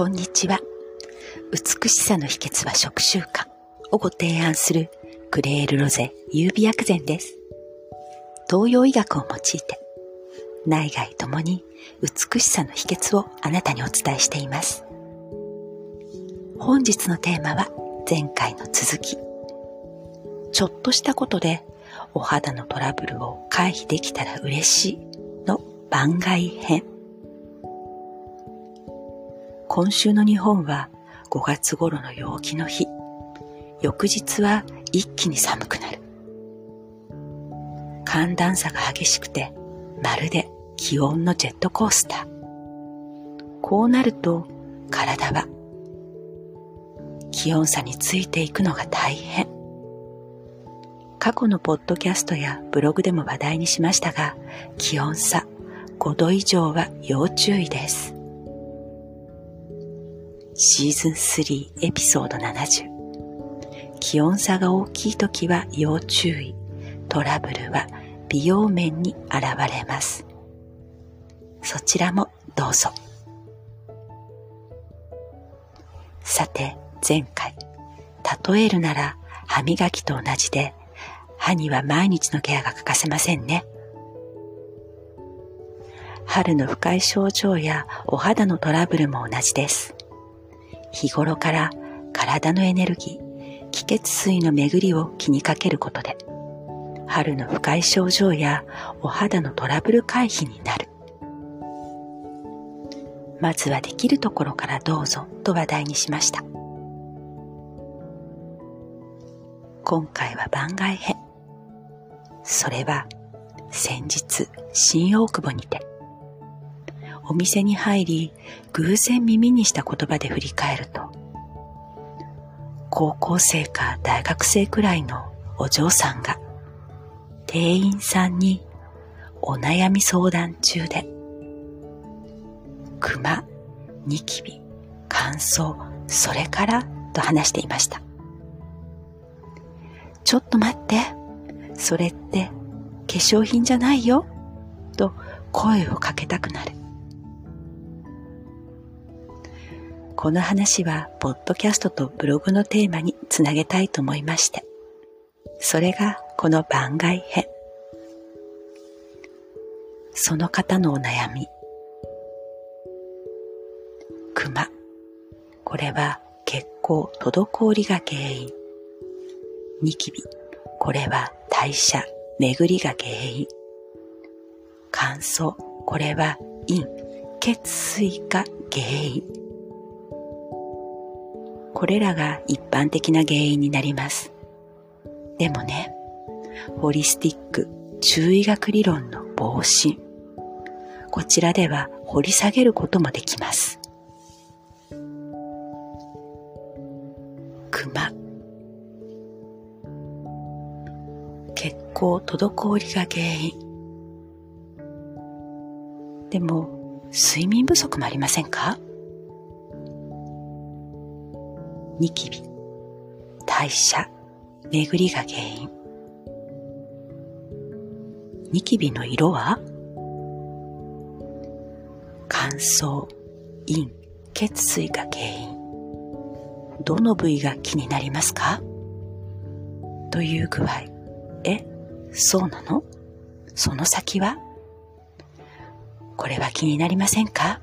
こんにちは。美しさの秘訣は食習慣をご提案するクレールロゼ優美薬膳です。東洋医学を用いて内外ともに美しさの秘訣をあなたにお伝えしています。本日のテーマは前回の続き。ちょっとしたことでお肌のトラブルを回避できたら嬉しいの番外編。今週の日本は5月頃の陽気の日。翌日は一気に寒くなる。寒暖差が激しくて、まるで気温のジェットコースター。こうなると体は気温差についていくのが大変。過去のポッドキャストやブログでも話題にしましたが、気温差5度以上は要注意です。シーズン3エピソード70気温差が大きい時は要注意。トラブルは美容面に現れます。そちらもどうぞ。さて前回。例えるなら歯磨きと同じで歯には毎日のケアが欠かせませんね。春の不快症状やお肌のトラブルも同じです。日頃から体のエネルギー、気血水の巡りを気にかけることで、春の不快症状やお肌のトラブル回避になる。まずはできるところからどうぞと話題にしました。今回は番外編。それは先日新大久保にてお店に入り、偶然耳にした言葉で振り返ると、高校生か大学生くらいのお嬢さんが、店員さんにお悩み相談中で、熊、ニキビ、乾燥、それからと話していました。ちょっと待って、それって化粧品じゃないよ、と声をかけたくなる。この話は、ポッドキャストとブログのテーマにつなげたいと思いまして。それが、この番外編。その方のお悩み。熊。これは血行滞りが原因。ニキビ。これは代謝、巡りが原因。乾燥。これは陰、血水が原因。これらが一般的な原因になります。でもね、ホリスティック注意学理論の防止。こちらでは掘り下げることもできます。熊。血行滞りが原因。でも、睡眠不足もありませんか？ニキビ、代謝、巡りが原因。ニキビの色は？乾燥、陰、血水が原因。どの部位が気になりますか？という具合。え、そうなの？その先は？これは気になりませんか？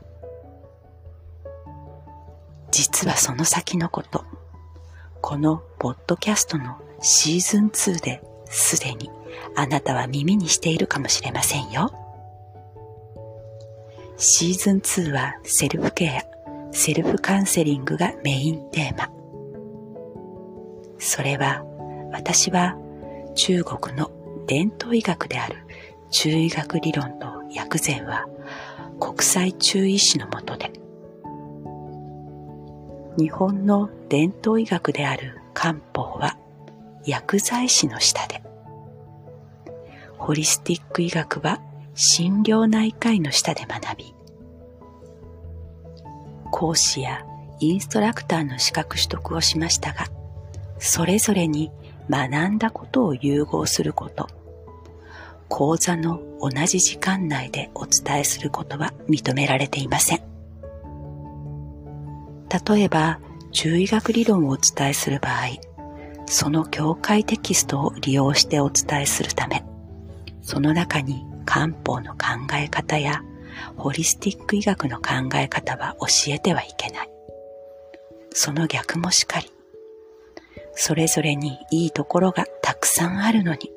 実はその先のこと、このポッドキャストのシーズン2ですでにあなたは耳にしているかもしれませんよ。シーズン2はセルフケア、セルフカウンセリングがメインテーマ。それは私は中国の伝統医学である中医学理論の薬膳は国際中医師のもとで日本の伝統医学である漢方は薬剤師の下で、ホリスティック医学は心療内科医の下で学び、講師やインストラクターの資格取得をしましたが、それぞれに学んだことを融合すること、講座の同じ時間内でお伝えすることは認められていません。例えば、中医学理論をお伝えする場合、その教会テキストを利用してお伝えするため、その中に漢方の考え方やホリスティック医学の考え方は教えてはいけない。その逆もしかり。それぞれにいいところがたくさんあるのに、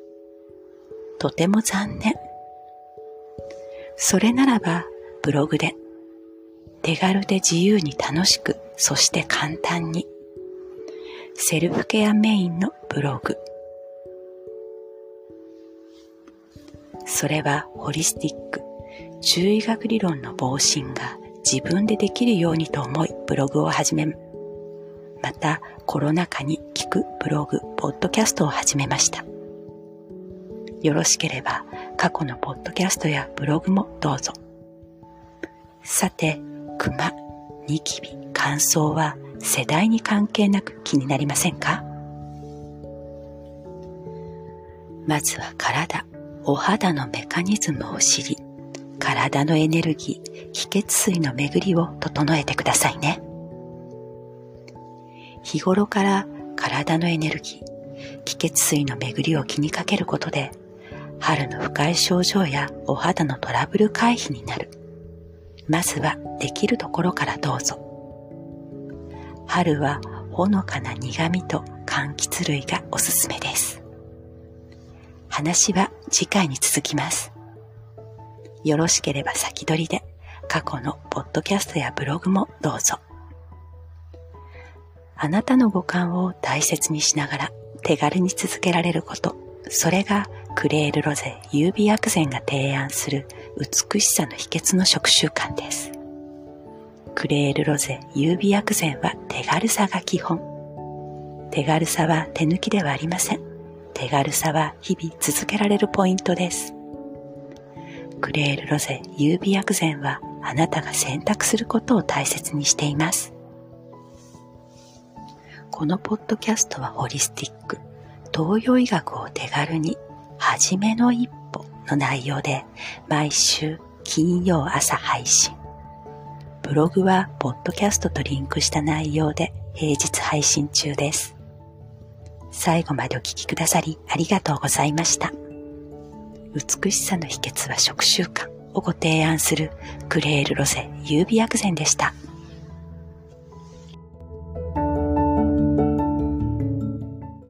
とても残念。それならば、ブログで、手軽で自由に楽しく、そして簡単に、セルフケアメインのブログ。それはホリスティック、中医学理論の防振が自分でできるようにと思いブログを始め、またコロナ禍に聞くブログ、ポッドキャストを始めました。よろしければ過去のポッドキャストやブログもどうぞ。さて、熊、ニキビ、乾燥は世代に関係なく気になりませんか？まずは体、お肌のメカニズムを知り、体のエネルギー、気血水の巡りを整えてくださいね。日頃から体のエネルギー、気血水の巡りを気にかけることで、春の不快症状やお肌のトラブル回避になる。まずはできるところからどうぞ。春はほのかな苦味と柑橘類がおすすめです。話は次回に続きます。よろしければ先取りで過去のポッドキャストやブログもどうぞ。あなたの五感を大切にしながら手軽に続けられること、それがクレールロゼ優美薬膳が提案する美しさの秘訣の食習慣です。クレールロゼ優美薬膳は手軽さが基本。手軽さは手抜きではありません。手軽さは日々続けられるポイントです。クレールロゼ優美薬膳はあなたが選択することを大切にしています。このポッドキャストはホリスティック、東洋医学を手軽に、はじめの一歩の内容で、毎週金曜朝配信。ブログはポッドキャストとリンクした内容で平日配信中です。最後までお聴きくださりありがとうございました。美しさの秘訣は食習慣をご提案するクレールロゼ優美薬膳でした。